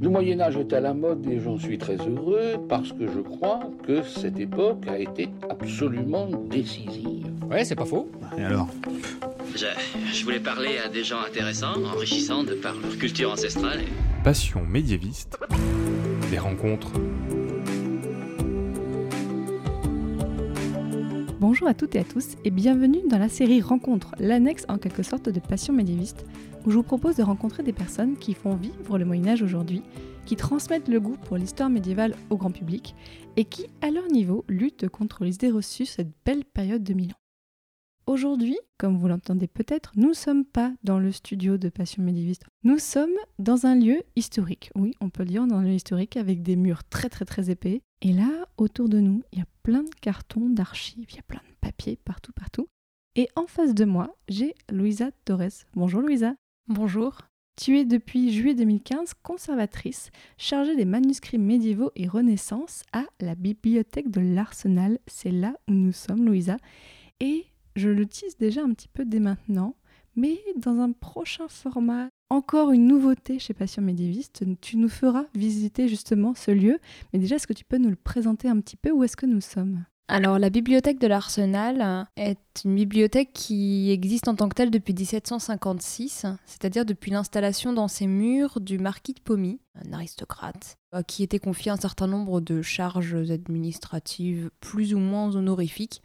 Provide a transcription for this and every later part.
Le Moyen Âge est à la mode et j'en suis très heureux parce que je crois que cette époque a été absolument décisive. Ouais, c'est pas faux. Et alors? Je, je, voulais parler à des gens intéressants, enrichissants de par leur culture ancestrale. Et... Passion médiéviste. Des rencontres. Bonjour à toutes et à tous et bienvenue dans la série Rencontres, l'annexe en quelque sorte de Passion médiéviste, où je vous propose de rencontrer des personnes qui font vivre le Moyen Âge aujourd'hui, qui transmettent le goût pour l'histoire médiévale au grand public et qui, à leur niveau, luttent contre les idées reçues cette belle période de mille ans. Aujourd'hui, comme vous l'entendez peut-être, nous ne sommes pas dans le studio de Passion médiéviste. Nous sommes dans un lieu historique. Oui, on peut le dire, dans un lieu historique avec des murs très très très épais. Et là, autour de nous, il y a plein de cartons, d'archives, il y a plein de papiers partout, partout. Et en face de moi, j'ai Louisa Torres. Bonjour Louisa. Bonjour. Tu es depuis juillet 2015 conservatrice chargée des manuscrits médiévaux et Renaissance à la bibliothèque de l'Arsenal. C'est là où nous sommes, Louisa. Et je le tease déjà un petit peu dès maintenant, mais dans un prochain format, encore une nouveauté chez Passion médiéviste, tu nous feras visiter justement ce lieu. Mais déjà, est-ce que tu peux nous le présenter un petit peu? Où est-ce que nous sommes? Alors, la bibliothèque de l'Arsenal est une bibliothèque qui existe en tant que telle depuis 1756, c'est-à-dire depuis l'installation dans ses murs du marquis de Pomy, un aristocrate, qui était confié un certain nombre de charges administratives plus ou moins honorifiques,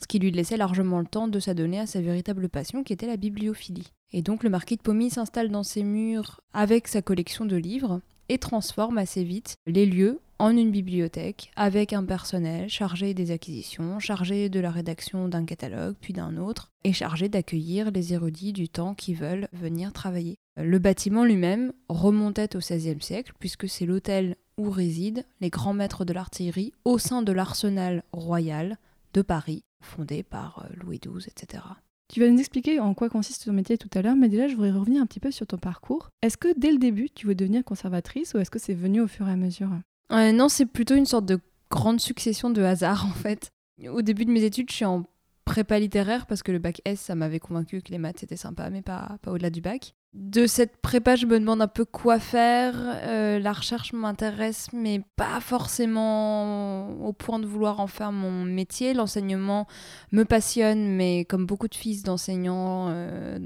ce qui lui laissait largement le temps de s'adonner à sa véritable passion qui était la bibliophilie. Et donc le marquis de Pomy s'installe dans ses murs avec sa collection de livres et transforme assez vite les lieux en une bibliothèque avec un personnel chargé des acquisitions, chargé de la rédaction d'un catalogue puis d'un autre et chargé d'accueillir les érudits du temps qui veulent venir travailler. Le bâtiment lui-même remontait au XVIe siècle puisque c'est l'hôtel où résident les grands maîtres de l'artillerie au sein de l'arsenal royal de Paris fondé par euh, Louis XII, etc. Tu vas nous expliquer en quoi consiste ton métier tout à l'heure, mais déjà je voudrais revenir un petit peu sur ton parcours. Est-ce que dès le début tu veux devenir conservatrice ou est-ce que c'est venu au fur et à mesure? Euh, Non, c'est plutôt une sorte de grande succession de hasards en fait. Au début de mes études, je suis en prépa littéraire parce que le bac S, ça m'avait convaincu que les maths c'était sympa, mais pas, pas au-delà du bac de cette prépa, je me demande un peu quoi faire. Euh, la recherche m'intéresse, mais pas forcément au point de vouloir en faire mon métier. L'enseignement me passionne, mais comme beaucoup de fils d'enseignants, euh,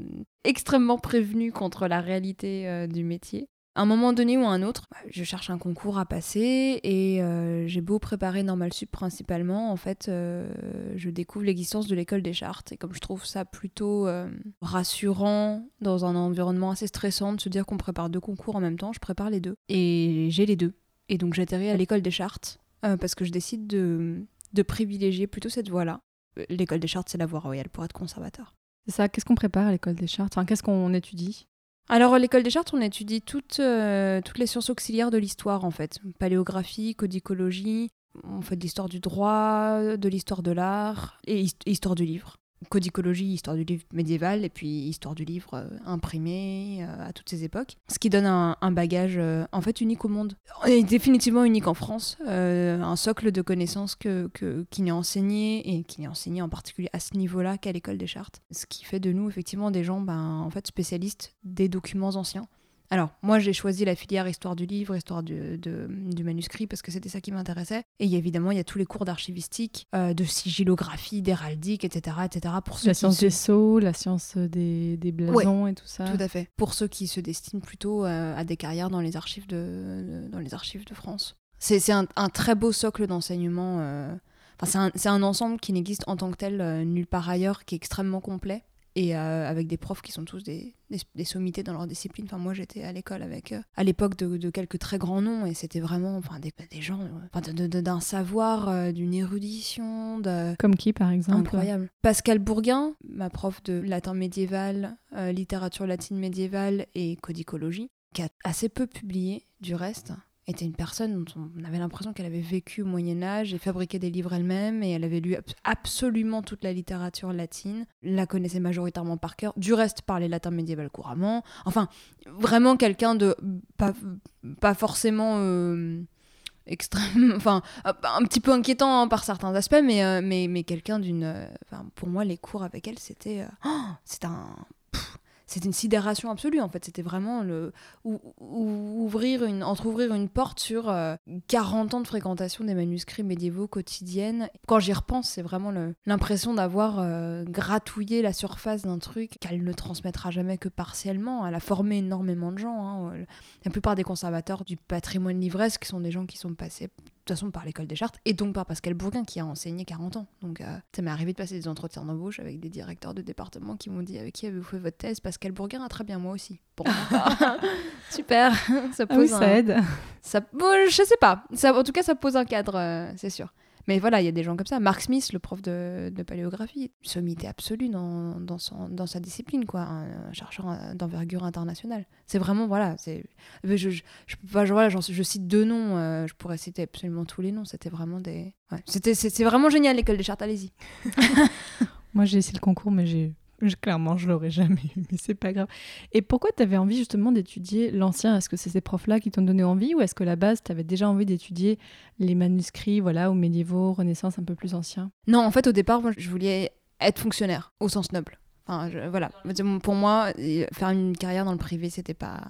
extrêmement prévenus contre la réalité du métier un moment donné ou à un autre, bah, je cherche un concours à passer et euh, j'ai beau préparer Normal Sup principalement, en fait, euh, je découvre l'existence de l'école des chartes. Et comme je trouve ça plutôt euh, rassurant dans un environnement assez stressant de se dire qu'on prépare deux concours en même temps, je prépare les deux. Et j'ai les deux. Et donc j'atterris à l'école des chartes parce que je décide de, de privilégier plutôt cette voie-là. L'école des chartes, c'est la voie royale pour être conservateur. C'est ça, qu'est-ce qu'on prépare à l'école des chartes? Enfin, Qu'est-ce qu'on étudie? Alors, à l'école des chartes, on étudie toutes, euh, toutes les sciences auxiliaires de l'histoire, en fait. Paléographie, codicologie, on fait l'histoire du droit, de l'histoire de l'art et histoire du livre codicologie, histoire du livre médiéval, et puis histoire du livre euh, imprimé euh, à toutes ces époques. Ce qui donne un, bagage euh, en fait unique au monde. Et définitivement unique en France. un socle de connaissances que, qui n'est enseigné, et qui n'est enseigné en particulier à ce niveau-là qu'à l'école des chartes. Ce qui fait de nous effectivement des gens ben, en fait, spécialistes des documents anciens. Alors, moi, j'ai choisi la filière histoire du livre, histoire du, du manuscrit, parce que c'était ça qui m'intéressait. Et évidemment, il y a tous les cours d'archivistique, euh, de sigillographie, d'héraldique, etc., etc. Pour la science des sceaux, la science des, des blasons et tout ça. Tout à fait. Pour ceux qui se destinent plutôt euh, à des carrières dans les archives de, dans les archives de France. C'est un, un, très beau socle d'enseignement. Euh, enfin, c'est un, un, ensemble qui n'existe en tant que tel nulle part ailleurs, qui est extrêmement complet et euh, avec des profs qui sont tous des, des, sommités dans leur discipline. Enfin, moi, j'étais à l'école avec, euh, à l'époque, de, de, quelques très grands noms, et c'était vraiment enfin, des, des gens enfin, d'un savoir, euh, d'une érudition. De... Comme qui, par exemple Incroyable. Pascal Bourguin, ma prof de latin médiéval, littérature latine médiévale et codicologie, qui a assez peu publié du reste était une personne dont on avait l'impression qu'elle avait vécu au Moyen Âge et fabriqué des livres elle-même et elle avait lu absolument toute la littérature latine, la connaissait majoritairement par cœur, du reste parlait latin médiéval couramment, enfin vraiment quelqu'un de pas, forcément euh, extrême, enfin un petit peu inquiétant hein, par certains aspects, mais, euh, mais, mais quelqu'un d'une... pour moi les cours avec elle c'était... Oh, c'est un c'était une sidération absolue en fait. C'était vraiment le ou, ou- ouvrir une entrouvrir une porte sur euh, 40 ans de fréquentation des manuscrits médiévaux quotidiennes. Quand j'y repense, c'est vraiment l'impression d'avoir euh, gratouillé la surface d'un truc qu'elle ne transmettra jamais que partiellement. Elle a formé énormément de gens. hein. La plupart des conservateurs du patrimoine livresque sont des gens qui sont passés toute façon par l'école des chartes et donc par Pascal Bourguin qui a enseigné 40 ans. Donc euh, ça m'est arrivé de passer des entretiens d'embauche avec des directeurs de département qui m'ont dit avec qui avez-vous fait votre thèse? Pascal Bourguin a très bien moi aussi. Bon, super, ça Ah oui, pose un- ça aide. ça, bon, je sais pas. Ça, en tout cas, ça pose un cadre, euh, c'est sûr. Mais voilà, il y a des gens comme ça. Mark Smith, le prof de, de paléographie, sommité absolue dans, dans, son, dans sa discipline, quoi. Un, chercheur euh, d'envergure internationale. C'est vraiment, voilà. c'est Je, je, je, je- cite deux noms, euh, je pourrais citer absolument tous les noms. C'était vraiment des. C'était, c'est, vraiment génial, l'école des chartes, allez-y. Moi, j'ai essayé le concours, mais j'ai clairement, je l'aurais jamais eu, mais c'est pas grave. Et pourquoi tu avais envie justement d'étudier l'ancien? Est-ce que c'est ces profs-là qui t'ont donné envie ou est-ce que à la base, tu avais déjà envie d'étudier les manuscrits, voilà, ou médiévaux, Renaissance un peu plus anciens? Non, en fait, au départ, je voulais être fonctionnaire, au sens noble. Enfin, voilà. Pour moi, euh, faire une carrière dans le privé, c'était pas,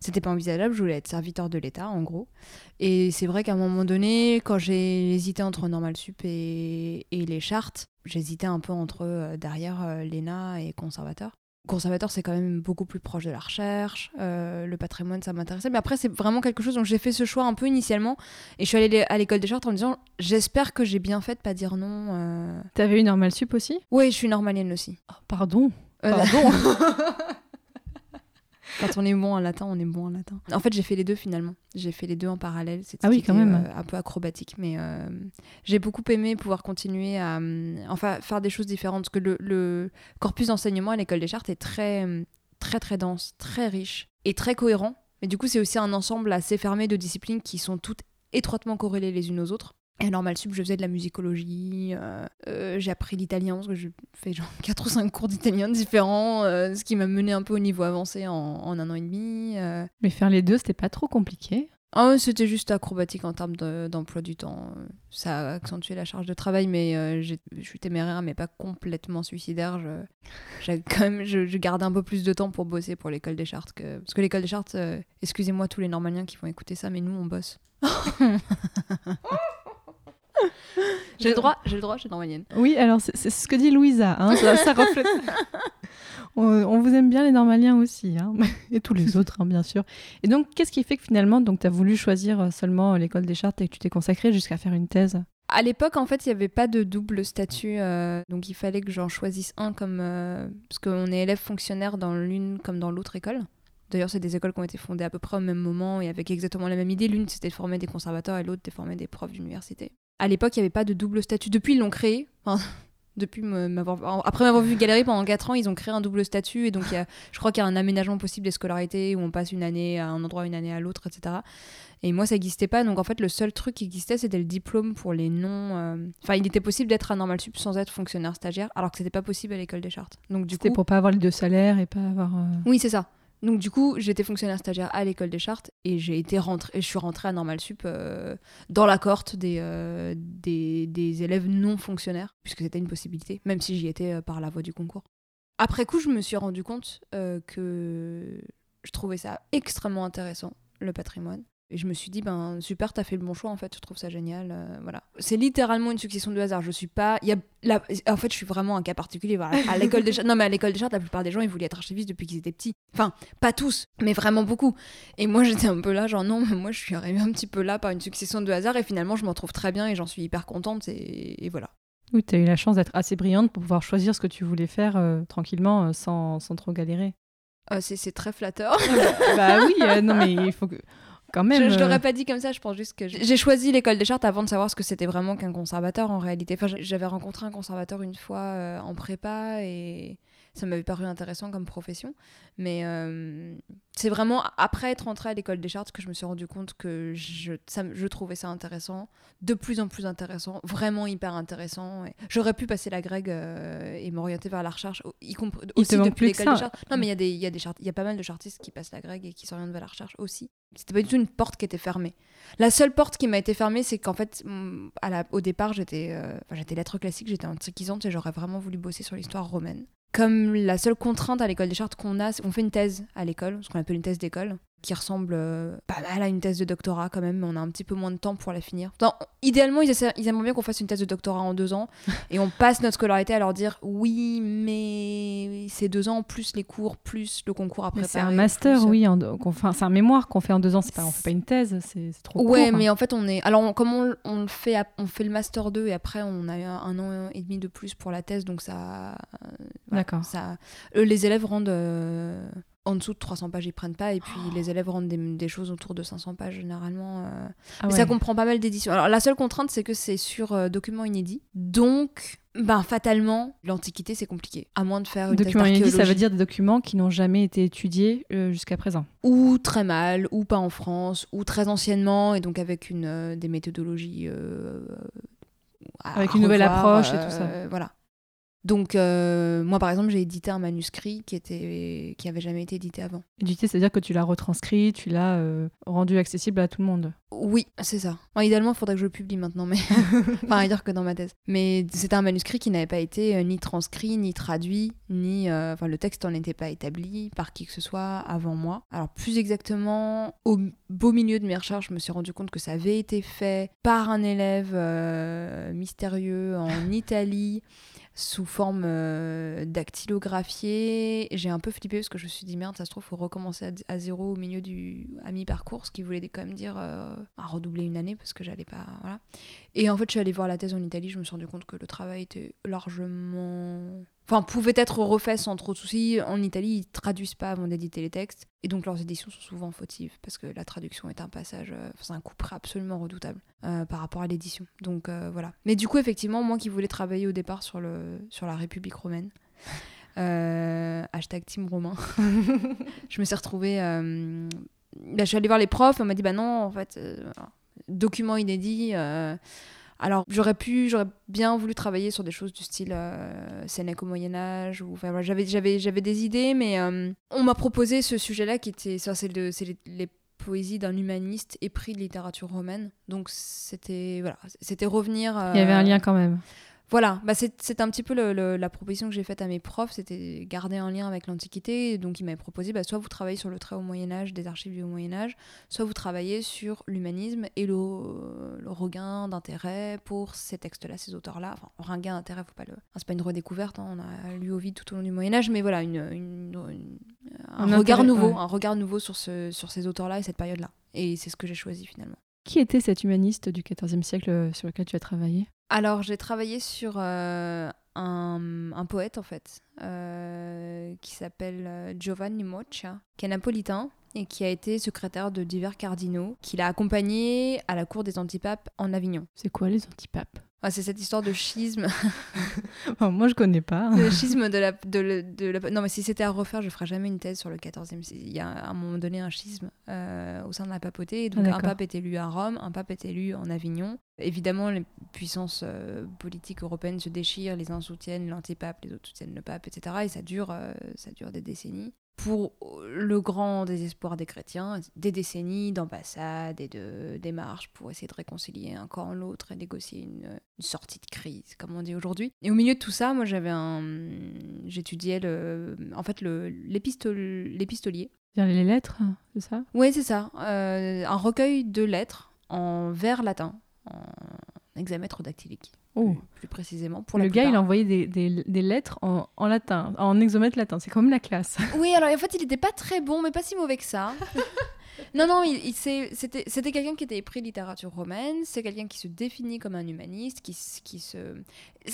c'était pas envisageable. Je voulais être serviteur de l'État, en gros. Et c'est vrai qu'à un moment donné, quand j'ai hésité entre Normal Sup et, et les chartes, j'hésitais un peu entre euh, derrière euh, l'ENA et conservateur. Conservateur, c'est quand même beaucoup plus proche de la recherche. euh, le patrimoine, ça m'intéressait. Mais après, c'est vraiment quelque chose dont j'ai fait ce choix un peu initialement. Et je suis allée à l'école des chartes en me disant j'espère que j'ai bien fait de pas dire non. euh. T'avais eu Normal Sup aussi? Oui, je suis normalienne aussi. Oh, Pardon Euh, Pardon Quand on est bon en latin, on est bon en latin. En fait, j'ai fait les deux finalement. J'ai fait les deux en parallèle. C'était Ah oui, ce qui quand était, même. euh, un peu acrobatique, mais euh, j'ai beaucoup aimé pouvoir continuer à, euh, enfin, faire des choses différentes. Parce que le, le corpus d'enseignement à l'école des chartes est très, très, très dense, très riche et très cohérent. Et du coup, c'est aussi un ensemble assez fermé de disciplines qui sont toutes étroitement corrélées les unes aux autres. Et à Normal Sup, je faisais de la musicologie, euh, euh, j'ai appris l'italien parce que je fais genre 4 ou 5 cours d'italien différents, euh, ce qui m'a mené un peu au niveau avancé en, en un an et demi. Mais faire les deux, c'était pas trop compliqué. Ah c'était juste acrobatique en termes de- d'emploi du temps. Ça a accentué la charge de travail, mais euh, j'ai- je suis téméraire, mais pas complètement suicidaire. Je, j'ai quand même, je, je garde un peu plus de temps pour bosser pour l'école des chartes. Que... Parce que l'école des chartes, euh, excusez-moi tous les normaliens qui vont écouter ça, mais nous, on bosse. j'ai le droit, j'ai le droit, je suis normalienne. Oui, alors c'est ce que dit Louisa. hein, ça, ça reflète. on, on vous aime bien les normaliens aussi, hein, et tous les autres, hein, bien sûr. Et donc, qu'est-ce qui fait que finalement, tu as voulu choisir euh, seulement l'école des chartes et que tu t'es consacré jusqu'à faire une thèse? À l'époque, en fait, il n'y avait pas de double statut, euh, donc il fallait que j'en choisisse un comme. euh, parce qu'on est élève fonctionnaire dans l'une comme dans l'autre école. D'ailleurs, c'est des écoles qui ont été fondées à peu près au même moment et avec exactement la même idée. L'une, c'était de former des conservateurs et l'autre, de former des profs d'université. À l'époque, il n'y avait pas de double statut. Depuis, ils l'ont créé. Enfin, depuis m'avoir... Après m'avoir vu galérer pendant 4 ans, ils ont créé un double statut. Et donc, il y a- je crois qu'il y a un aménagement possible des scolarités où on passe une année à un endroit, une année à l'autre, etc. Et moi, ça n'existait pas. Donc, en fait, le seul truc qui existait, c'était le diplôme pour les non. euh, Enfin, il était possible d'être à Normal Sup sans être fonctionnaire stagiaire, alors que c'était pas possible à l'école des chartes. Donc, du C'était coup. pour pas avoir les deux salaires et pas avoir. euh, Oui, c'est ça. Donc du coup, j'étais fonctionnaire stagiaire à l'école des chartes et j'ai été rentrée, je suis rentrée à Normal Sup euh, dans la cohorte des, euh, des, élèves non fonctionnaires, puisque c'était une possibilité, même si j'y étais euh, par la voie du concours. Après coup, je me suis rendu compte que je trouvais ça extrêmement intéressant, le patrimoine. Et je me suis dit, ben super, t'as fait le bon choix en fait, je trouve ça génial. euh, voilà. C'est littéralement une succession de hasard. Je suis pas. Y a la- En fait, je suis vraiment un cas particulier. Voilà. À l'école des chartes, non, mais à l'école des chartes, la plupart des gens, ils voulaient être archivistes depuis qu'ils étaient petits. Enfin, pas tous, mais vraiment beaucoup. Et moi, j'étais un peu là, genre non, mais moi, je suis arrivée un petit peu là par une succession de hasard et finalement, je m'en trouve très bien et j'en suis hyper contente. Et, et voilà. Oui, tu as eu la chance d'être assez brillante pour pouvoir choisir ce que tu voulais faire euh, tranquillement, euh, sans, sans trop galérer. Euh, c'est c'est très flatteur. bah oui, euh, non mais il faut que. Quand même. Je, je euh, l'aurais pas dit comme ça, je pense juste que j'ai j'ai choisi l'école des chartes avant de savoir ce que c'était vraiment qu'un conservateur en réalité. Enfin, j'avais rencontré un conservateur une fois euh, en prépa et ça m'avait paru intéressant comme profession. Mais euh, c'est vraiment après être rentrée à l'école des chartes que je me suis rendu compte que je, ça me- je trouvais ça intéressant, de plus en plus intéressant, vraiment hyper intéressant. Et J'aurais pu passer la grecque euh, et m'orienter vers la recherche, y compris aussi depuis l'école des chartes. Non, mais il y a des, il y a des chartes, il y a pas mal de chartistes qui passent la grecque et qui s'orientent vers la recherche aussi. C'était pas du tout une porte qui était fermée. La seule porte qui m'a été fermée, c'est qu'en fait, mm, à la, au départ, j'étais euh, j'étais lettres classiques, j'étais intriguisante et j'aurais vraiment voulu bosser sur l'histoire romaine. Comme la seule contrainte à l'école des chartes qu'on a, c'est qu'on fait une thèse à l'école, ce qu'on appelle une thèse d'école, qui ressemble euh, pas mal à une thèse de doctorat quand même, mais on a un petit peu moins de temps pour la finir. Idéalement, ils, essaient- ils aimeraient bien qu'on fasse une thèse de doctorat en deux ans et on passe notre scolarité à leur dire oui, mais c'est deux ans plus les cours plus le concours préparer. c'est un master, plus- oui. qu'on fait- c'est un mémoire qu'on fait en deux ans. C'est pas, on fait pas une thèse. C'est trop Ouais, court. hein. mais en fait, on est. Alors, on- comme on, on le fait, on fait le master 2 et après, on a un, an et demi de plus pour la thèse, donc ça. euh, voilà, D'accord. Ça, les élèves rendent. En dessous de 300 pages, ils prennent pas, et puis les élèves rendent des, des choses autour de 500 pages généralement. euh. Ah Mais ça comprend pas mal d'éditions. Alors, la seule contrainte, c'est que c'est sur euh, document inédit. Donc, ben, fatalement, l'Antiquité, c'est compliqué. À moins de faire une Document inédit, ça veut dire des documents qui n'ont jamais été étudiés euh, jusqu'à présent. ou très mal, ou pas en France, ou très anciennement, et donc avec une, euh, des méthodologies. Avec une nouvelle approche et tout ça. Voilà. Donc, euh, moi, par exemple, j'ai édité un manuscrit qui, était, qui avait jamais été édité avant. Édité, c'est-à-dire que tu l'as retranscrit, tu l'as euh, rendu accessible à tout le monde. Oui, c'est ça. Enfin, idéalement, il faudrait que je le publie maintenant, mais enfin, ailleurs que dans ma thèse. Mais c'était un manuscrit qui n'avait pas été euh, ni transcrit, ni traduit, ni. Enfin, le texte n'en était pas établi par qui que ce soit avant moi. Alors, plus exactement, au beau milieu de mes recherches, je me suis rendu compte que ça avait été fait par un élève mystérieux en Italie sous forme euh, dactylographiée. J'ai un peu flippé parce que je me suis dit merde, ça se trouve, faut recommencer à, zéro au milieu du à mi-parcours, ce qui voulait quand même dire euh, à redoubler une année parce que j'allais pas. Voilà. Et en fait, je suis allée voir la thèse en Italie, je me suis rendu compte que le travail était largement. Enfin, pouvait être refait sans trop de soucis. En Italie, ils traduisent pas avant d'éditer les textes. Et donc, leurs éditions sont souvent fautives parce que la traduction est un passage. euh, c'est un coup près absolument redoutable euh, par rapport à l'édition. Donc, euh, voilà. Mais du coup, effectivement, moi qui voulais travailler au départ sur, le, sur la République romaine, euh, hashtag Team Romain, je me suis retrouvée. bah, je suis allée voir les profs, on m'a dit bah non, en fait, document inédit. Alors j'aurais pu, j'aurais bien voulu travailler sur des choses du style euh, Sénèque au Moyen Âge ou enfin j'avais j'avais j'avais des idées, mais euh, on m'a proposé ce sujet-là qui était ça c'est le- c'est les, les poésies d'un humaniste épris de littérature romaine. Donc c'était voilà, c'était revenir. Il y avait un euh, lien quand même. Voilà, bah c'est un petit peu le- le- la proposition que j'ai faite à mes profs, c'était garder un lien avec l'Antiquité. Donc ils m'avaient proposé, bah, soit vous travaillez sur le très haut Moyen Âge, des archives du haut Moyen Âge, soit vous travaillez sur l'humanisme et le, le regain d'intérêt pour ces textes-là, ces auteurs-là. Enfin, regain d'intérêt, faut pas le... enfin, c'est pas une redécouverte, hein, on a lu au vide tout au long du Moyen Âge, mais voilà, une, une- une- un, Un regard nouveau, ouais. un regard nouveau sur, ce, sur ces auteurs-là et cette période-là. Et c'est ce que j'ai choisi finalement. Qui était cet humaniste du XIVe siècle euh, sur lequel tu as travaillé? Alors, j'ai travaillé sur euh, un, poète, en fait, euh, qui s'appelle euh, Giovanni Moccia, qui est napolitain et qui a été secrétaire de divers cardinaux, qu'il a accompagné à la cour des antipapes en Avignon. C'est quoi les antipapes? Ah, c'est cette histoire de schisme, Enfin, Moi, je connais pas. le schisme de la, de, le- de la... Non, mais si c'était à refaire, je ferais jamais une thèse sur le 14e. Il y a à un moment donné un schisme euh, au sein de la papauté. Donc, Ah, un d'accord. pape est élu à Rome, un pape est élu en Avignon. Évidemment, les puissances euh, politiques européennes se déchirent, les uns soutiennent l'antipape, les autres soutiennent le pape, etc. Et ça dure, euh, ça dure des décennies. Pour le grand désespoir des chrétiens, des décennies d'ambassades et de démarches pour essayer de réconcilier un camp l'autre et négocier une, une sortie de crise, comme on dit aujourd'hui. Et au milieu de tout ça, moi j'avais un, j'étudiais le, en fait le l'épistol- l'épistolier. Les lettres, c'est ça? Oui, c'est ça, euh, un recueil de lettres en vers latin, en hexamètre dactylique. Oh. Plus, plus précisément pour la Le gars, il a envoyé des, des- des lettres en, en latin, en exomètre latin. C'est quand même la classe. Oui, alors en fait, il était pas très bon, mais pas si mauvais que ça. non, non, il, il s'est- c'était c'était quelqu'un qui était épris de littérature romaine, c'est quelqu'un qui se définit comme un humaniste, qui, qui se...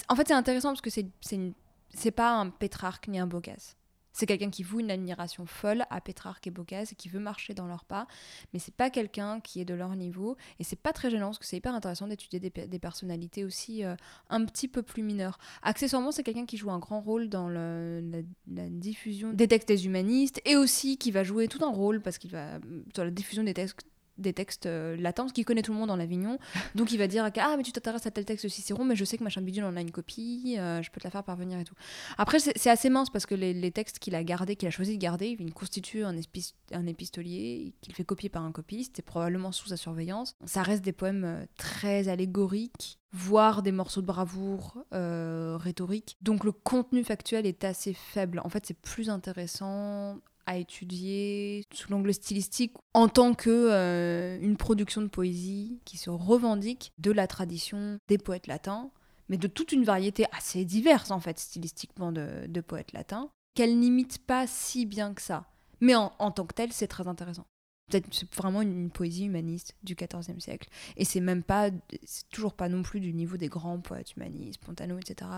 En fait, c'est intéressant parce que c'est c'est une- c'est pas un Pétrarque ni un Boccace. C'est quelqu'un qui voue une admiration folle à Pétrarque et Boccace et qui veut marcher dans leurs pas, mais c'est pas quelqu'un qui est de leur niveau et c'est pas très gênant parce que c'est hyper intéressant d'étudier des, pe- des personnalités aussi euh, un petit peu plus mineures. Accessoirement, c'est quelqu'un qui joue un grand rôle dans la, diffusion des textes des humanistes et aussi qui va jouer tout un rôle parce qu'il va sur la diffusion des textes des textes euh, latents, parce qu'il connaît tout le monde en Avignon. Donc il va dire Ah, mais tu t'intéresses à tel texte de Cicéron, mais je sais que machin bidule en a une copie, euh, je peux te la faire parvenir et tout. Après, c'est c'est assez mince parce que les, les textes qu'il a gardés, qu'il a choisi de garder, il constitue un, espis- un épistolier qu'il fait copier par un copiste et probablement sous sa surveillance. Ça reste des poèmes euh, très allégoriques voire des morceaux de bravoure euh, rhétoriques. Donc le contenu factuel est assez faible. En fait, c'est plus intéressant à étudier sous l'angle stylistique en tant que euh, une production de poésie qui se revendique de la tradition des poètes latins, mais de toute une variété assez diverse en fait stylistiquement de, poètes latins, qu'elle n'imite pas si bien que ça. Mais en, tant que telle, c'est très intéressant. C'est vraiment une, poésie humaniste du XIVe siècle. Et c'est même pas, c'est toujours pas non plus du niveau des grands poètes humanistes, Pontano, etc.,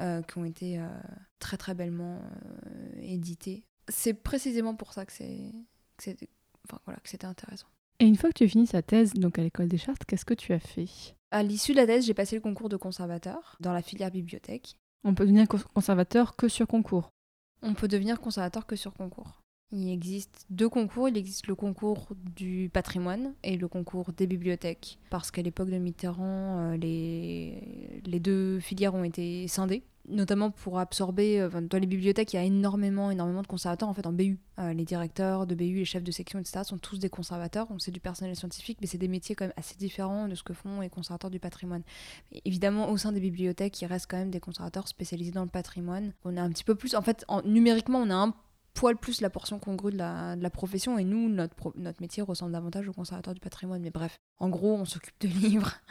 euh, qui ont été euh, très très bellement édités. C'est précisément pour ça que c'est, que c'est- enfin voilà, que c'était intéressant. Et une fois que tu as fini sa thèse donc à l'école des chartes, qu'est-ce que tu as fait? À l'issue de la thèse, j'ai passé le concours de conservateur dans la filière bibliothèque. On peut devenir cons- conservateur que sur concours. On peut devenir conservateur que sur concours. Il existe deux concours. Il existe le concours du patrimoine et le concours des bibliothèques. Parce qu'à l'époque de Mitterrand, euh, les, les deux filières ont été scindées. Notamment pour absorber, euh, dans les bibliothèques, il y a énormément, énormément de conservateurs en fait en BU. Euh, les directeurs de BU, les chefs de section, etc. sont tous des conservateurs. Donc c'est du personnel scientifique, mais c'est des métiers quand même assez différents de ce que font les conservateurs du patrimoine. Évidemment, au sein des bibliothèques, il reste quand même des conservateurs spécialisés dans le patrimoine. On a un petit peu plus, en fait, en- numériquement, on a un poil plus la portion congrue de la, profession et nous, notre, notre métier ressemble davantage au conservateur du patrimoine. Mais bref, en gros, on s'occupe de livres.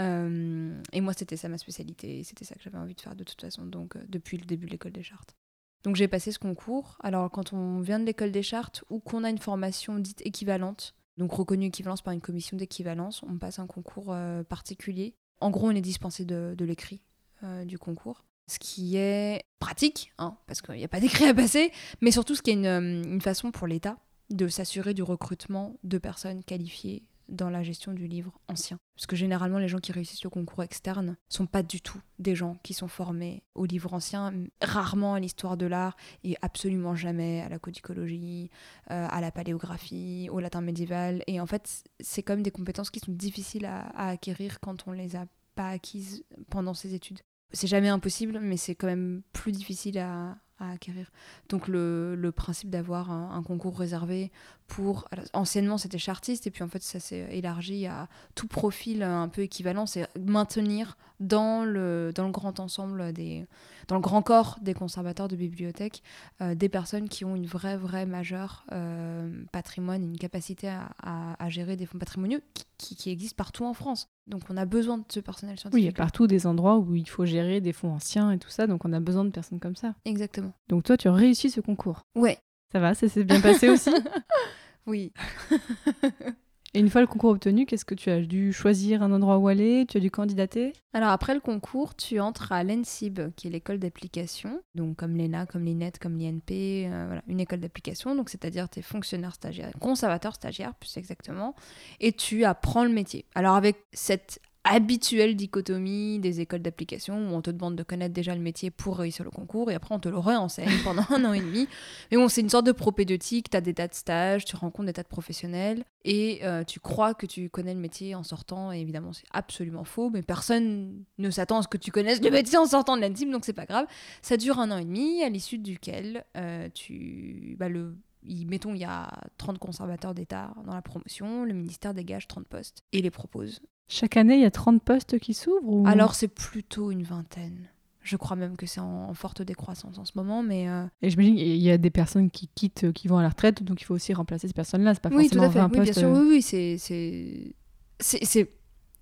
Euh, et moi, c'était ça ma spécialité et c'était ça que j'avais envie de faire de toute façon, donc euh, depuis le début de l'école des chartes. Donc j'ai passé ce concours. Alors quand on vient de l'école des chartes ou qu'on a une formation dite équivalente, donc reconnue équivalence par une commission d'équivalence, on passe un concours euh, particulier. En gros, on est dispensé de, l'écrit du concours. Ce qui est pratique, hein, parce qu'il n'y a pas d'écrit à passer, mais surtout ce qui est une, euh, une façon pour l'État de s'assurer du recrutement de personnes qualifiées dans la gestion du livre ancien. Parce que généralement, les gens qui réussissent le concours externe sont pas du tout des gens qui sont formés au livre ancien, rarement à l'histoire de l'art et absolument jamais à la codicologie, euh, à la paléographie, au latin médiéval. Et en fait, c'est comme des compétences qui sont difficiles à, à acquérir quand on les a pas acquises pendant ses études. C'est jamais impossible, mais c'est quand même plus difficile à, acquérir. Donc le, principe d'avoir un, concours réservé pour... anciennement, c'était chartiste, et puis en fait, ça s'est élargi à tout profil un peu équivalent, c'est maintenir dans le, dans le grand ensemble des... dans le grand corps des conservateurs de bibliothèques, euh, des personnes qui ont une vraie, vraie majeure euh, patrimoine, une capacité à, à- à gérer des fonds patrimoniaux qui, qui, qui existent partout en France. Donc on a besoin de ce personnel Oui, il scientifique. y a partout des endroits où il faut gérer des fonds anciens et tout ça, donc on a besoin de personnes comme ça. Exactement. Donc toi, tu as réussi ce concours. Ouais. Ça va, ça s'est bien passé aussi? Oui. Et une fois le concours obtenu, qu'est-ce que tu as dû choisir un endroit où aller? Tu as dû candidater? Alors après le concours, tu entres à l'ENSIB, qui est l'école d'application, donc comme l'ENA, comme l'INET, comme l'INP, euh, voilà, une école d'application, donc c'est-à-dire tu es fonctionnaire stagiaire, conservateur stagiaire plus exactement, et tu apprends le métier. Alors avec cette habituelle dichotomie des écoles d'application où on te demande de connaître déjà le métier pour réussir le concours et après on te le réenseigne pendant un an et demi. Mais bon, c'est une sorte de propédeutique, tu as des tas de stages, tu rencontres des tas de professionnels et euh, tu crois que tu connais le métier en sortant et évidemment c'est absolument faux, mais personne ne s'attend à ce que tu connaisses le métier en sortant de l'ANSIM donc c'est pas grave. Ça dure un an et demi à l'issue duquel euh, tu... Bah, le... il- mettons, il y a 30 conservateurs d'État dans la promotion, le ministère dégage 30 postes et les propose. Chaque année, il y a 30 postes qui s'ouvrent ou... Alors c'est plutôt une vingtaine. Je crois même que c'est en, en forte décroissance en ce moment, mais euh, Et j'imagine qu'il y a des personnes qui quittent, qui vont à la retraite, donc il faut aussi remplacer ces personnes-là. C'est pas oui, tout forcément à fait. 20 Oui, bien sûr, euh, oui, oui, c'est c'est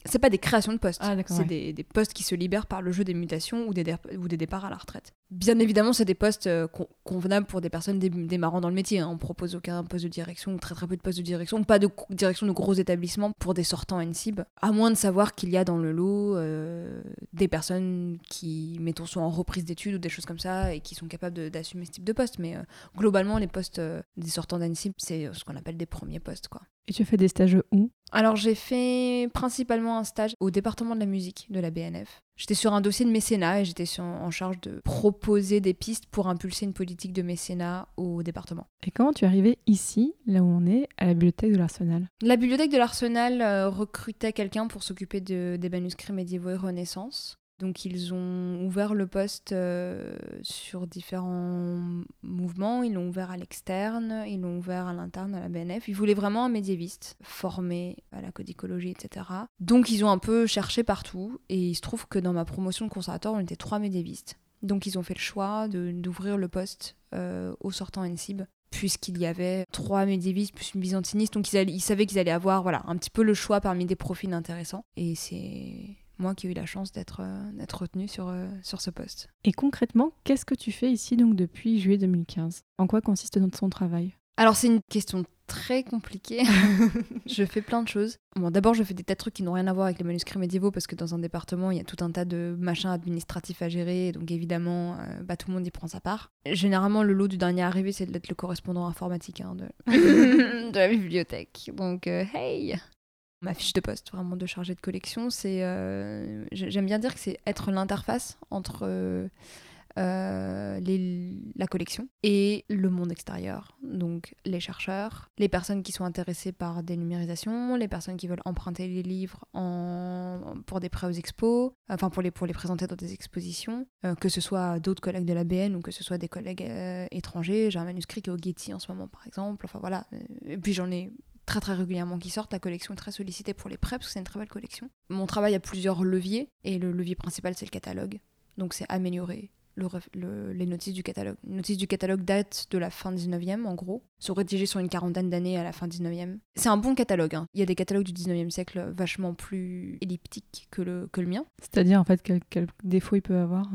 c'est pas des créations de postes, Ah, c'est ouais. des, des postes qui se libèrent par le jeu des mutations ou des, ou des départs à la retraite. Bien évidemment, c'est des postes euh, con- convenables pour des personnes dé- démarrant dans le métier. hein. On propose aucun poste de direction, très très peu de postes de direction, pas de direction de gros établissements pour des sortants NSIB, à moins de savoir qu'il y a dans le lot euh, des personnes qui, mettons, sont en reprise d'études ou des choses comme ça et qui sont capables d'assumer ce type de poste. Mais euh, globalement, les postes des sortants d'NSIB, c'est ce qu'on appelle des premiers postes, quoi. Et tu as fait des stages où? Alors j'ai fait principalement un stage au département de la musique de la BNF. J'étais sur un dossier de mécénat et j'étais en charge de proposer des pistes pour impulser une politique de mécénat au département. Et comment tu es arrivé ici, là où on est, à la bibliothèque de l'Arsenal? La bibliothèque de l'Arsenal euh, recrutait quelqu'un pour s'occuper de- des manuscrits médiévaux et Renaissance. Donc ils ont ouvert le poste euh, sur différents mouvements, ils l'ont ouvert à l'externe, ils l'ont ouvert à l'interne à la BNF. Ils voulaient vraiment un médiéviste formé à la codicologie, etc. Donc ils ont un peu cherché partout et il se trouve que dans ma promotion de conservateur, on était trois médiévistes. Donc ils ont fait le choix d'ouvrir le poste euh, au sortant NSIB puisqu'il y avait trois médiévistes plus une byzantiniste, donc ils, ils savaient qu'ils allaient avoir voilà, un petit peu le choix parmi des profils intéressants. Et c'est moi qui ai eu la chance d'être euh, retenue sur, euh, sur ce poste. Et concrètement, qu'est-ce que tu fais ici donc depuis juillet 2015 En quoi consiste ton son travail? Alors c'est une question très compliquée. je fais plein de choses. Bon, d'abord je fais des tas de trucs qui n'ont rien à voir avec les manuscrits médiévaux parce que dans un département il y a tout un tas de machins administratifs à gérer, donc évidemment euh, bah, tout le monde y prend sa part. Généralement le lot du dernier arrivé c'est d'être le correspondant informatique hein, de... de la bibliothèque. Donc euh, hey Ma fiche de poste, vraiment de chargé de collection, c'est. euh, j'ai- J'aime bien dire que c'est être l'interface entre euh, euh, la collection et le monde extérieur. Donc les chercheurs, les personnes qui sont intéressées par des numérisations, les personnes qui veulent emprunter les livres pour des prêts aux expos, enfin pour les, pour les présenter dans des expositions, que ce soit d'autres collègues de la BN ou que ce soit des collègues étrangers. J'ai un manuscrit qui est au Getty en ce moment par exemple. Enfin voilà. Et puis j'en ai très très régulièrement qui sortent. La collection est très sollicitée pour les prêts parce que c'est une très belle collection. Mon travail a plusieurs leviers et le levier principal c'est le catalogue. Donc c'est améliorer le ref- le- les notices du catalogue. Les notices du catalogue datent de la fin 19e en gros, sont rédigées sur une quarantaine d'années à la fin 19e. C'est un bon catalogue. hein. Il y a des catalogues du 19e siècle vachement plus elliptiques que le, que le mien. C'est-à-dire en fait quel, quel défaut il peut avoir?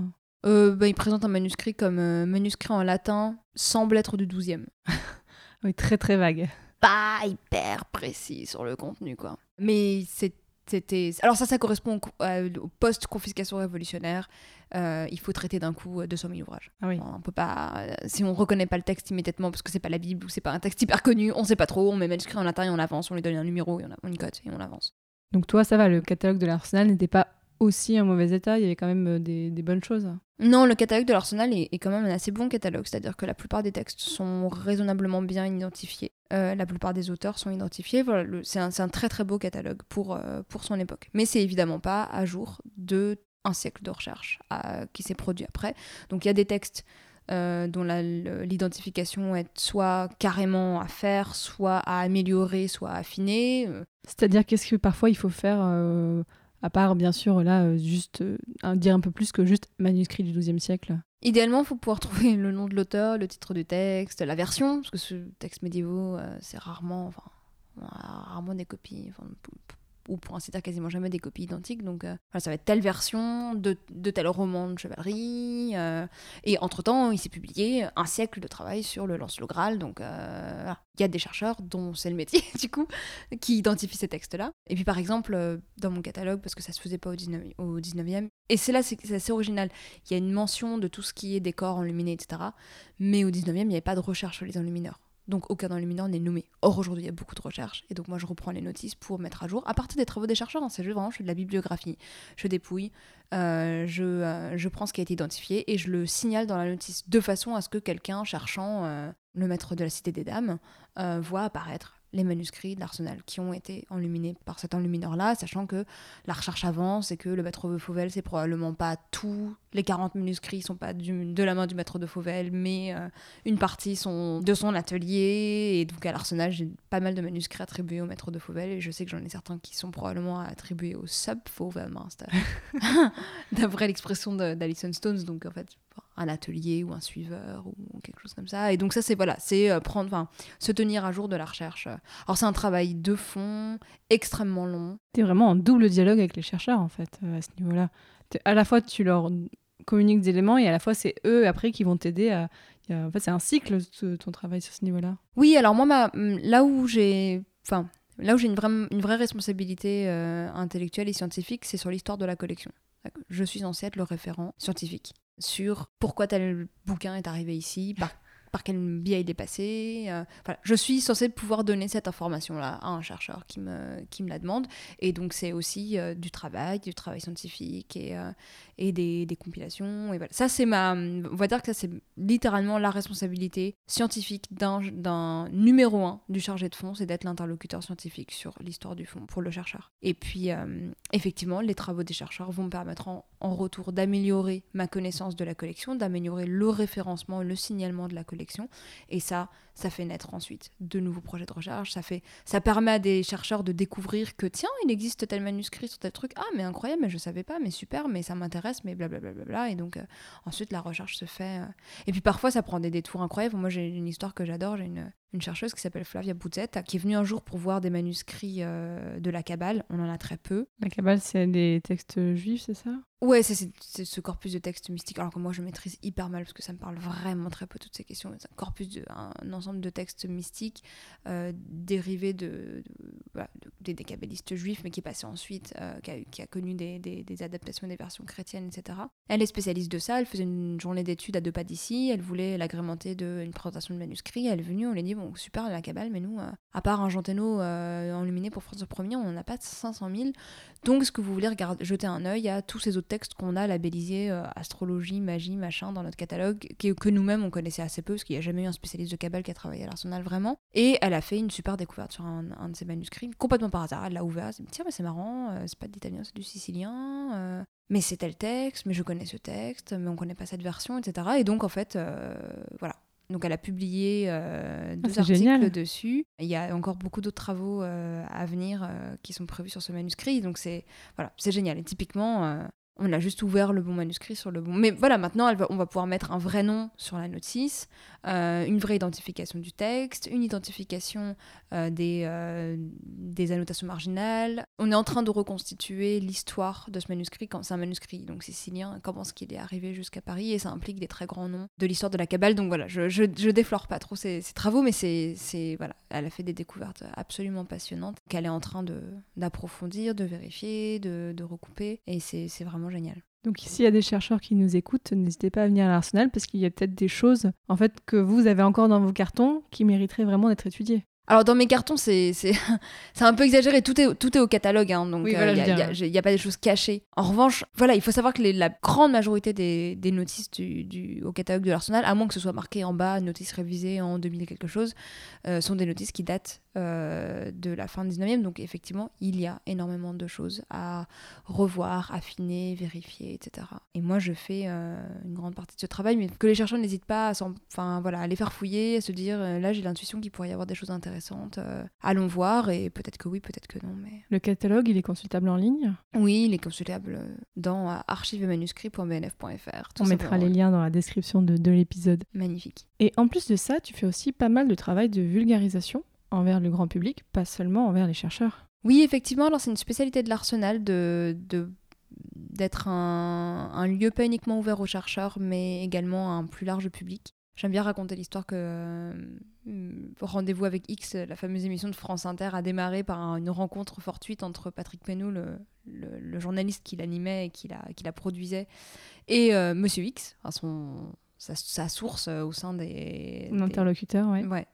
Euh, bah, il présente un manuscrit comme euh, manuscrit en latin semble être du 12e. Oui, très très vague. Pas hyper précis sur le contenu, quoi. Mais c'était. Alors, ça, ça correspond au, co- euh, au post-confiscation révolutionnaire. Euh, il faut traiter d'un coup euh, 200 000 ouvrages. Ah oui. On peut pas. euh, Si on reconnaît pas le texte immédiatement parce que c'est pas la Bible ou c'est pas un texte hyper connu, on sait pas trop. On met manuscrit en latin et on avance. On lui donne un numéro et on a une cote et on avance. Donc toi, ça va, le catalogue de l'Arsenal n'était pas aussi en mauvais état, il y avait quand même euh, des, des bonnes choses. Non, le catalogue de l'Arsenal est, est quand même un assez bon catalogue, c'est-à-dire que la plupart des textes sont raisonnablement bien identifiés. Euh, la plupart des auteurs sont identifiés. Voilà, c'est un, un très très beau catalogue pour, euh, pour son époque. Mais c'est évidemment pas à jour de un siècle de recherche qui s'est produit après. Donc il y a des textes euh, dont l'identification est soit carrément à faire, soit à améliorer, soit à affiner. C'est-à-dire qu'est-ce que parfois il faut faire, à part bien sûr là, euh, juste euh, dire un peu plus que juste manuscrit du XIIe siècle. Idéalement, il faut pouvoir trouver le nom de l'auteur, le titre du texte, la version, parce que ce texte médiévaux, euh, c'est rarement, enfin, rarement des copies, ou pour ainsi dire quasiment jamais des copies identiques. Donc, euh, ça va être telle version de, tel roman de chevalerie. euh, et entre-temps, il s'est publié un siècle de travail sur le Lancelot Graal. Donc, euh, il y a des chercheurs dont c'est le métier, du coup, qui identifient ces textes-là. Et puis, par exemple, dans mon catalogue, parce que ça se faisait pas au 19e, au 19e et c'est là, c'est c'est assez original. Il y a une mention de tout ce qui est décor enluminé, etc. Mais au 19e, il n'y avait pas de recherche sur les enlumineurs. Donc aucun enlumineur n'est nommé. Or aujourd'hui, il y a beaucoup de recherches. Et donc moi, je reprends les notices pour mettre à jour, à partir des travaux des chercheurs. hein, c'est juste vraiment, je fais de la bibliographie. Je dépouille, euh, je, euh, je prends ce qui a été identifié et je le signale dans la notice de façon à ce que quelqu'un cherchant euh, le maître de la Cité des Dames voit apparaître les manuscrits de l'Arsenal qui ont été enluminés par cet enlumineur-là, sachant que la recherche avance et que le maître de Fauvel, c'est probablement pas tous les 40 manuscrits sont pas du- de la main du maître de Fauvel, mais euh, une partie sont de son atelier. Et donc à l'Arsenal, j'ai pas mal de manuscrits attribués au maître de Fauvel et je sais que j'en ai certains qui sont probablement attribués au sub-Fauvel, mince, d'après l'expression d'Alison Stones, donc en fait un atelier ou un suiveur ou quelque chose comme ça. Et donc ça c'est voilà, c'est euh, prendre, enfin se tenir à jour de la recherche. Alors c'est un travail de fond extrêmement long. T'es vraiment en double dialogue avec les chercheurs en fait euh, à ce niveau-là. À la fois tu leur communiques des éléments et à la fois c'est eux après qui vont t'aider à. En fait c'est un cycle ton travail sur ce niveau-là. Oui, alors moi, ma, là où j'ai, enfin, là où j'ai une vraie, une vraie responsabilité euh, intellectuelle et scientifique, c'est sur l'histoire de la collection. Je suis censée être le référent scientifique sur pourquoi tel bouquin est arrivé ici, par quel biais il est passé. euh. Je suis censée pouvoir donner cette information-là à un chercheur qui me, qui me la demande. Et donc, c'est aussi euh, du travail, du travail scientifique et, euh, et des, des compilations. Ça, c'est ma. On va dire que ça, c'est littéralement la responsabilité scientifique d'un numéro un du chargé de fond, c'est d'être l'interlocuteur scientifique sur l'histoire du fond pour le chercheur. Et puis, effectivement, les travaux des chercheurs vont me permettre en, en retour d'améliorer ma connaissance de la collection, d'améliorer le référencement, le signalement de la collection. Et ça, ça fait naître ensuite de nouveaux projets de recherche. Ça, fait, ça permet à des chercheurs de découvrir que, tiens, il existe tel manuscrit sur tel truc. Ah, mais incroyable, mais je savais pas, mais super, mais ça m'intéresse, mais blablabla. Bla, bla, bla. Et donc, euh, ensuite, la recherche se fait. euh. Et puis, parfois, ça prend des détours incroyables. Moi, j'ai une histoire que j'adore. J'ai une, une chercheuse qui s'appelle Flavia Bouzette, qui est venue un jour pour voir des manuscrits euh, de la Kabbale. On en a très peu. La Kabbale, c'est des textes juifs, c'est ça? Ouais, c'est- ce corpus de textes mystiques, alors que moi je maîtrise hyper mal parce que ça me parle vraiment très peu toutes ces questions. C'est un corpus, de, un, un ensemble de textes mystiques euh, dérivés de, de- des, des juifs, mais qui est passé ensuite, euh, qui, a, connu des, adaptations des versions chrétiennes, etc. Elle est spécialiste de ça, elle faisait une journée d'études à deux pas d'ici, elle voulait l'agrémenter d'une présentation de manuscrit, elle est venue, on lui a dit, bon, super la Kabbale, mais nous, euh, à part un euh, enluminé pour François Ier, on n'en a pas 500 000. Donc, est-ce que vous voulez regarder, jeter un œil à tous ces autres textes qu'on a labellisés astrologie, magie, machin dans notre catalogue, que, que nous-mêmes on connaissait assez peu, parce qu'il n'y a jamais eu un spécialiste de Kabbale qui a travaillé à l'Arsenal vraiment. Et elle a fait une super découverte sur un, un de ses manuscrits, complètement par hasard. Elle l'a ouvert, elle s'est dit tiens, mais c'est marrant, euh, c'est pas de l'italien, c'est du sicilien. euh, mais c'est tel texte, mais je connais ce texte, mais on connaît pas cette version, etc. Et donc, en fait, euh, voilà. Donc, elle a publié euh, deux c'est articles génial. dessus. Il y a encore beaucoup d'autres travaux euh, à venir euh, qui sont prévus sur ce manuscrit. Donc, c'est voilà, c'est génial. Et typiquement, on a juste ouvert le bon manuscrit sur le bon. Mais voilà, maintenant, on va pouvoir mettre un vrai nom sur la notice, euh, une vraie identification du texte, une identification euh, des, euh, des annotations marginales. On est en train de reconstituer l'histoire de ce manuscrit. quand C'est un manuscrit donc sicilien. Comment est-ce qu'il est arrivé jusqu'à Paris Et ça implique des très grands noms de l'histoire de la Kabbale. Donc voilà, je, je, je déflore pas trop ses, travaux, mais c'est voilà, elle a fait des découvertes absolument passionnantes qu'elle est en train d'approfondir, de, vérifier, de, de recouper. Et c'est c'est vraiment génial. Donc s'il y a des chercheurs qui nous écoutent, n'hésitez pas à venir à l'Arsenal parce qu'il y a peut-être des choses en fait que vous avez encore dans vos cartons qui mériteraient vraiment d'être étudiées. Alors dans mes cartons, c'est un peu exagéré. Tout est tout est au catalogue, hein, donc Oui, il n'y a, pas des choses cachées. En revanche, voilà, il faut savoir que les- la grande majorité des, des notices du, du- au catalogue de l'Arsenal, à moins que ce soit marqué en bas notice révisée en 2000 et quelque chose, euh, sont des notices qui datent euh, de la fin du 19e. Donc effectivement, il y a énormément de choses à revoir, affiner, vérifier, etc. Et moi, je fais euh, une grande partie de ce travail, mais que les chercheurs n'hésitent pas à, enfin, voilà, à les faire fouiller, à se dire, euh, là, j'ai l'intuition qu'il pourrait y avoir des choses intéressantes. allons voir, et peut-être que oui, peut-être que non, mais... Le catalogue, il est consultable en ligne? Oui, il est consultable dans euh, archivemanuscrit.bnf.fr. tout On mettra les liens dans la description de, de l'épisode. Magnifique. Et en plus de ça, tu fais aussi pas mal de travail de vulgarisation envers le grand public, pas seulement envers les chercheurs. Oui, effectivement, alors c'est une spécialité de l'Arsenal de, de- d'être un, un lieu pas uniquement ouvert aux chercheurs, mais également à un plus large public. J'aime bien raconter l'histoire que euh, Rendez-vous avec X, la fameuse émission de France Inter, a démarré par un- une rencontre fortuite entre Patrick Penou, le, le- le journaliste qui l'animait et qui la, qui la produisait, et euh, Monsieur X, enfin, son, sa, sa source euh, au sein des... Un des- interlocuteur, ouais.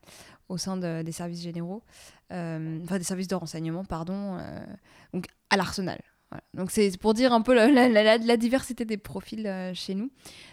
Au sein de- des services généraux, euh, enfin des services de renseignement, pardon, euh, donc à l'arsenal. Donc c'est pour dire un peu la, diversité des profils euh, chez nous.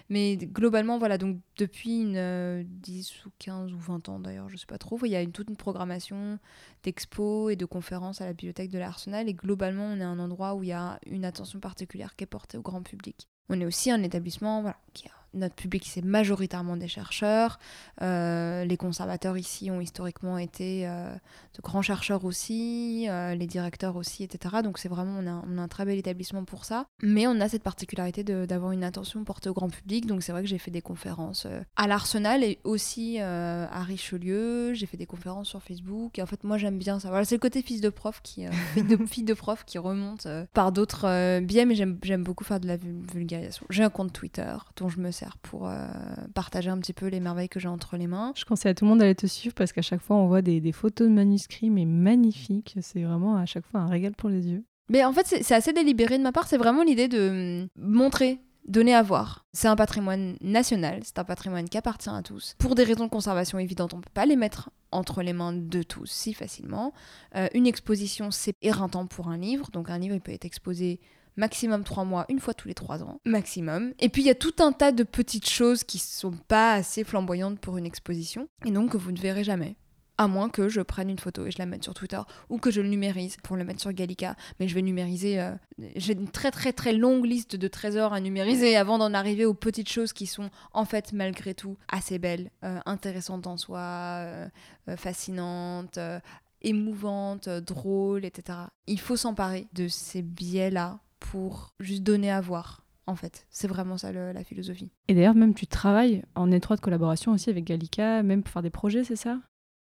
Mais globalement, voilà, donc depuis une, euh, 10 ou 15 ou 20 ans d'ailleurs, je sais pas trop, il y a toute une programmation d'expos et de conférences à la bibliothèque de l'Arsenal. Et globalement, on est un endroit où il y a une attention particulière qui est portée au grand public. On est aussi un établissement qui a notre public, c'est majoritairement des chercheurs. Euh, les conservateurs ici ont historiquement été euh, de grands chercheurs aussi, euh, les directeurs aussi, etc. Donc c'est vraiment, on a, on a un très bel établissement pour ça. Mais on a cette particularité d'avoir une attention portée au grand public. Donc c'est vrai que j'ai fait des conférences à l'Arsenal et aussi à Richelieu. J'ai fait des conférences sur Facebook. Et en fait, moi j'aime bien ça. Voilà, c'est le côté fils de prof qui, de, fille de prof qui remonte par d'autres biais, mais j'aime beaucoup faire de la vul- vulgarisation. J'ai un compte Twitter dont je me pour euh, partager un petit peu les merveilles que j'ai entre les mains. Je conseille à tout le monde d'aller te suivre parce qu'à chaque fois, on voit des, des photos de manuscrits, mais magnifiques. C'est vraiment à chaque fois un régal pour les yeux. Mais en fait, c'est c'est assez délibéré de ma part. C'est vraiment l'idée de hum, montrer donner à voir. C'est un patrimoine national, c'est un patrimoine qui appartient à tous. Pour des raisons de conservation évidentes, on ne peut pas les mettre entre les mains de tous si facilement. Euh, une exposition, c'est éreintant pour un livre, donc un livre il peut être exposé maximum trois mois, une fois tous les trois ans, maximum. Et puis il y a tout un tas de petites choses qui sont pas assez flamboyantes pour une exposition, et donc que vous ne verrez jamais à moins que je prenne une photo et je la mette sur Twitter ou que je le numérise pour le mettre sur Gallica. Mais je vais numériser. Euh, j'ai une très très très longue liste de trésors à numériser avant d'en arriver aux petites choses qui sont en fait malgré tout assez belles, euh, intéressantes en soi, euh, fascinantes. émouvantes, drôles, etc. Il faut s'emparer de ces biais-là pour juste donner à voir en fait. C'est vraiment ça la philosophie. Et d'ailleurs, même tu travailles en étroite collaboration aussi avec Gallica, même pour faire des projets, c'est ça?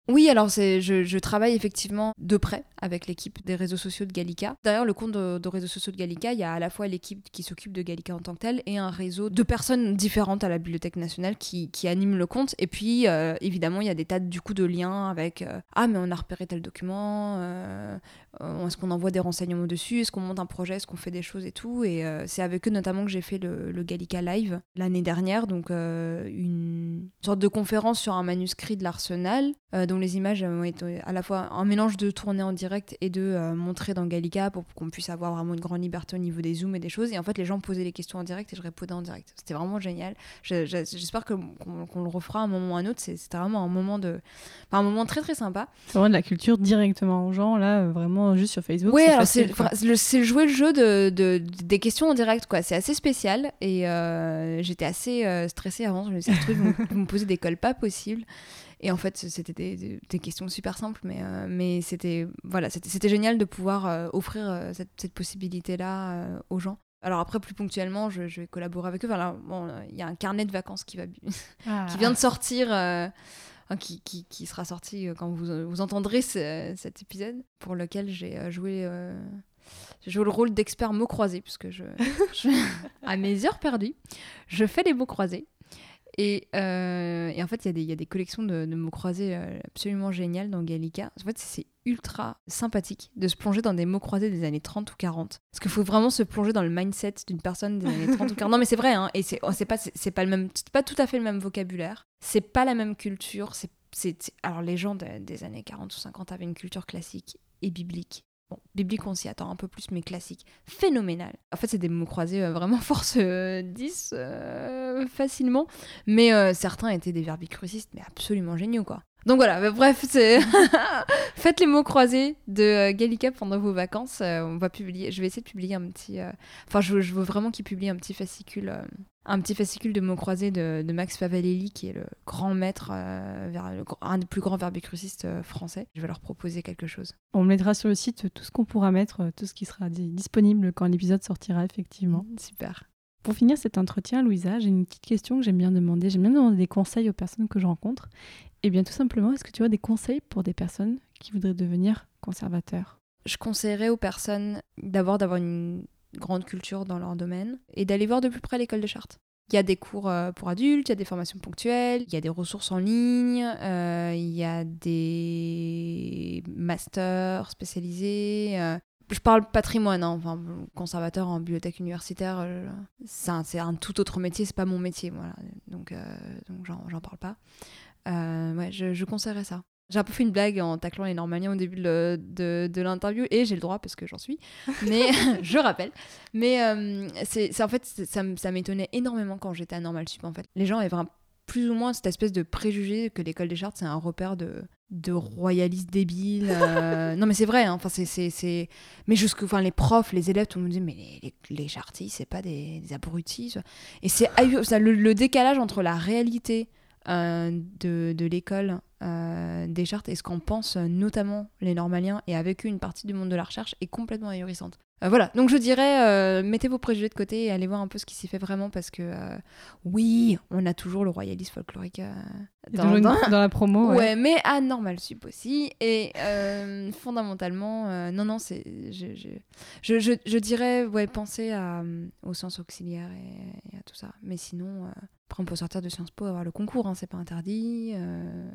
Oui, alors c'est, je, travaille effectivement de près avec l'équipe des réseaux sociaux de Gallica. Derrière le compte de, réseaux sociaux de Gallica, il y a à la fois l'équipe qui s'occupe de Gallica en tant que telle et un réseau de personnes différentes à la Bibliothèque nationale qui, qui animent le compte. Et puis, euh, évidemment, il y a des tas du coup de liens avec euh, Ah, mais on a repéré tel document, euh, est-ce qu'on envoie des renseignements dessus, est-ce qu'on monte un projet, est-ce qu'on fait des choses et tout? Et c'est avec eux notamment que j'ai fait le, Gallica Live l'année dernière, donc une sorte de conférence sur un manuscrit de l'Arsenal dont les images ont été à la fois un mélange de tourner en direct et de euh, montrer dans Gallica pour qu'on puisse avoir vraiment une grande liberté au niveau des zooms et des choses. Et en fait, les gens posaient les questions en direct et je répondais en direct. C'était vraiment génial. J'espère qu'on le refera à un moment ou à un autre. C'était vraiment un moment, de... un moment très très sympa. C'est vraiment de la culture directement aux gens, là, euh, vraiment juste sur Facebook. Oui, alors c'est jouer le jeu de, de, des questions en direct, quoi. C'est assez spécial et euh, j'étais assez stressée avant. Je me disais, vous me posez des cols pas possibles. Et en fait, c'était des, questions super simples, mais, euh, mais c'était voilà, c'était génial de pouvoir euh, offrir euh, cette, cette possibilité-là aux gens. Alors après, plus ponctuellement, je, vais collaborer avec eux. Bon, il y a un carnet de vacances qui, va, ah. qui vient de sortir, qui, qui, qui, sera sorti quand vous, vous entendrez cet épisode, pour lequel j'ai joué, j'ai joué le rôle d'expert mots croisés, puisque je, je, à mes heures perdues, je fais les mots croisés. Euh, et, en fait, il y, a des collections de, mots croisés euh, absolument géniales dans Gallica. En fait, c'est ultra sympathique de se plonger dans des mots croisés des années 30 ou 40. Parce qu'il faut vraiment se plonger dans le mindset d'une personne des années 30 ou 40. Non, mais c'est vrai, hein, et c'est oh, pas, pas, pas tout à fait le même vocabulaire. C'est pas la même culture. Alors, les gens des années 40 ou 50 avaient une culture classique et biblique Bon, biblique, on s'y attend un peu plus, mais classique. Phénoménal. En fait, c'est des mots croisés euh, vraiment force 10 euh, euh, facilement. Mais certains étaient des verbicrucistes, mais absolument géniaux, quoi. Donc voilà, bah, bref, faites les mots croisés de euh, Gallica pendant vos vacances. Euh, on va publier, je vais essayer de publier un petit. Euh, enfin, je, veux vraiment qu'il publie un petit fascicule, un petit fascicule de mots croisés de, Max Favalelli, qui est le grand maître, un des plus grands verbicrucistes français. Je vais leur proposer quelque chose. On mettra sur le site tout ce qu'on pourra mettre, tout ce qui sera disponible quand l'épisode sortira effectivement. Super. Pour finir cet entretien, Louisa, j'ai une petite question que j'aime bien demander. J'aime bien demander des conseils aux personnes que je rencontre. Eh bien, tout simplement, est-ce que tu as des conseils pour des personnes qui voudraient devenir conservateurs? Je conseillerais aux personnes d'abord d'avoir une grande culture dans leur domaine et d'aller voir de plus près l'école des chartes. Il y a des cours euh, pour adultes, il y a des formations ponctuelles, il y a des ressources en ligne, euh, il y a des masters spécialisés. Euh. je parle patrimoine, hein, enfin, conservateur en bibliothèque universitaire, c'est un, tout autre métier, c'est pas mon métier. Donc, j'en parle pas. Ouais, je conseillerais ça. J'ai un peu fait une blague en taclant les Normaliens au début de, de, l'interview et j'ai le droit parce que j'en suis. Mais je rappelle. Mais euh, c'est en fait, ça, ça m'étonnait énormément quand j'étais à Normal Sup en fait. Les gens avaient vraiment plus ou moins cette espèce de préjugé que l'école des chartes c'est un repère de, de royalistes débiles. Euh. non mais c'est vrai, hein. enfin c'est mais jusque enfin les profs, les élèves, tout le monde dit mais les, les, chartistes c'est pas des, des, abrutis. Et c'est le, le décalage entre la réalité de, de l'école euh, des chartes et ce qu'en pensent notamment les normaliens et avec eux une partie du monde de la recherche est complètement ahurissante. Euh, voilà, donc je dirais, mettez vos préjugés de côté et allez voir un peu ce qui s'y fait vraiment parce que oui, on a toujours le royalisme folklorique dans, dans... la promo. Ouais, mais à Normal Sup aussi. Et fondamentalement, non, non, c'est. Je, je, je, je, dirais, ouais, pensez à, aux sens auxiliaires et, et, à tout ça. Mais sinon, après, on peut sortir de Sciences Po avoir le concours, hein, c'est pas interdit. Euh.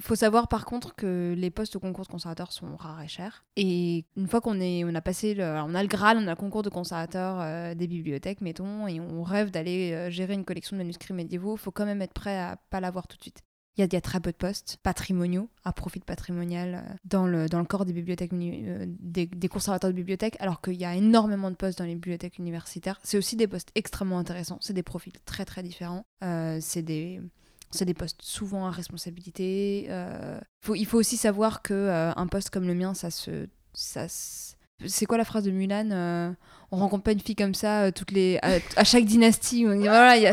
Faut savoir par contre que les postes au concours de conservateur sont rares et chers. Et une fois qu'on est, on a passé, le, on a le Graal, on a le concours de conservateur euh, des bibliothèques, mettons, et on rêve d'aller euh, gérer une collection de manuscrits médiévaux, faut quand même être prêt à pas l'avoir tout de suite. Il y, a, très peu de postes patrimoniaux, à profit patrimonial, euh, dans le, corps des bibliothèques, euh, des, des conservateurs de bibliothèques, alors qu'il y a énormément de postes dans les bibliothèques universitaires. C'est aussi des postes extrêmement intéressants, c'est des profils très très différents. Euh, c'est des, postes souvent à responsabilité. il faut aussi savoir que euh, un poste comme le mien, ça se- c'est quoi la phrase de Mulan euh, On rencontre pas une fille comme ça euh, toutes les, à, chaque dynastie. Voilà,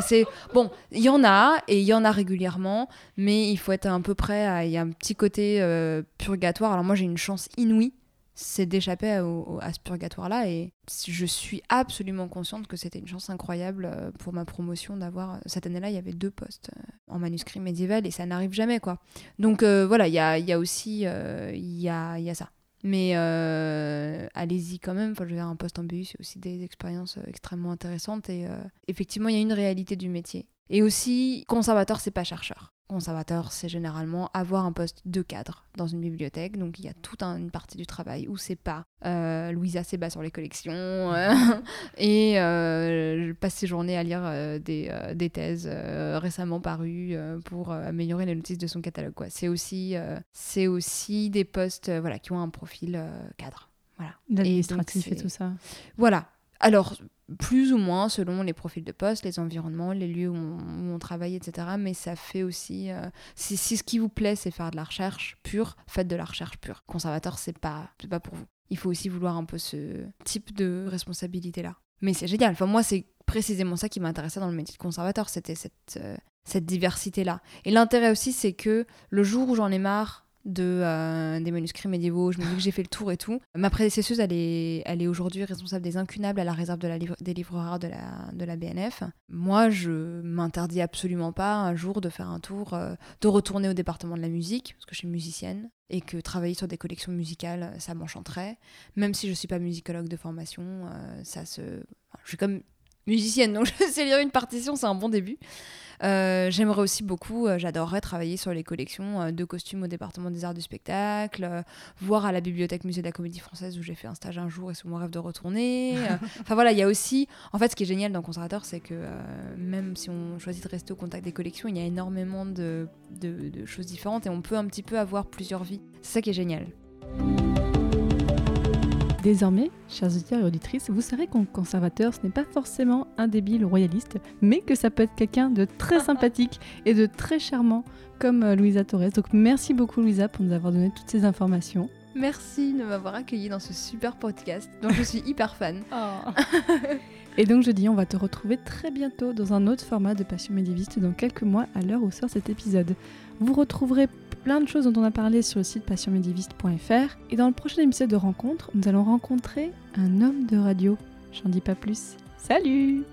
bon, il y en a et il y en a régulièrement, mais il faut être un peu à- Il y a un petit côté euh, purgatoire. Alors moi, j'ai une chance inouïe, c'est d'échapper à, ce purgatoire-là et je suis absolument consciente que c'était une chance incroyable euh, pour ma promotion d'avoir cette année-là il y avait deux postes en manuscrit médiéval et ça n'arrive jamais quoi donc voilà il y a, aussi il y, a, y a ça mais euh, allez-y quand même. Enfin, je veux dire un poste en BU c'est aussi des expériences euh, extrêmement intéressantes. Et euh, effectivement il y a une réalité du métier et aussi conservateur c'est pas chercheur conservateur, c'est généralement avoir un poste de cadre dans une bibliothèque. Donc il y a toute un- une partie du travail où c'est pas euh, Louisa s'ébat sur les collections euh, et euh, je passe ses journées à lire euh, des, des thèses récemment parues pour améliorer les notices de son catalogue. C'est aussi, c'est aussi des postes voilà, qui ont un profil cadre. Voilà. L'administratif et, c'est- tout ça. Voilà. Alors, plus ou moins selon les profils de poste, les environnements, les lieux où on, travaille, etc. Mais ça fait aussi. euh, si, ce qui vous plaît, c'est faire de la recherche pure, faites de la recherche pure. Conservateur, c'est pas, pas pour vous. Il faut aussi vouloir un peu ce type de responsabilité-là. Mais c'est génial. Enfin, moi, c'est précisément ça qui m'intéressait dans le métier de conservateur. C'était cette, euh, cette diversité-là. Et l'intérêt aussi, c'est que le jour où j'en ai marre de, euh, des manuscrits médiévaux, je me dis que j'ai fait le tour et tout. Ma prédécesseuse, elle est, elle est aujourd'hui responsable des incunables à la réserve de des livres rares de la, de la BNF. Moi, je m'interdis absolument pas un jour de faire un tour, euh, de retourner au département de la musique, parce que je suis musicienne, et que travailler sur des collections musicales, ça m'enchanterait. Même si je suis pas musicologue de formation, euh, ça se... Je suis comme musicienne, donc je sais lire une partition, c'est un bon début. Euh, J'aimerais aussi beaucoup, euh, j'adorerais travailler sur les collections euh, de costumes au département des arts du spectacle, voir à la bibliothèque musée de la comédie française où j'ai fait un stage un jour et c'est mon rêve de retourner. Enfin voilà, il y a aussi, en fait ce qui est génial dans Conservateur, c'est que même si on choisit de rester au contact des collections, il y a énormément de, de- de choses différentes et on peut un petit peu avoir plusieurs vies. C'est ça qui est génial. Désormais, chers auditeurs et auditrices, vous saurez qu'un conservateur, ce n'est pas forcément un débile royaliste, mais que ça peut être quelqu'un de très sympathique et de très charmant, comme euh, Louisa Torres. Donc merci beaucoup Louisa pour nous avoir donné toutes ces informations. Merci de m'avoir accueilli dans ce super podcast dont je suis hyper fan. Et donc je dis, on va te retrouver très bientôt dans un autre format de Passion médiéviste dans quelques mois à l'heure où sort cet épisode. Vous retrouverez plein de choses dont on a parlé sur le site passionmédiéviste.fr et dans le prochain épisode de rencontre, nous allons rencontrer un homme de radio. J'en dis pas plus. Salut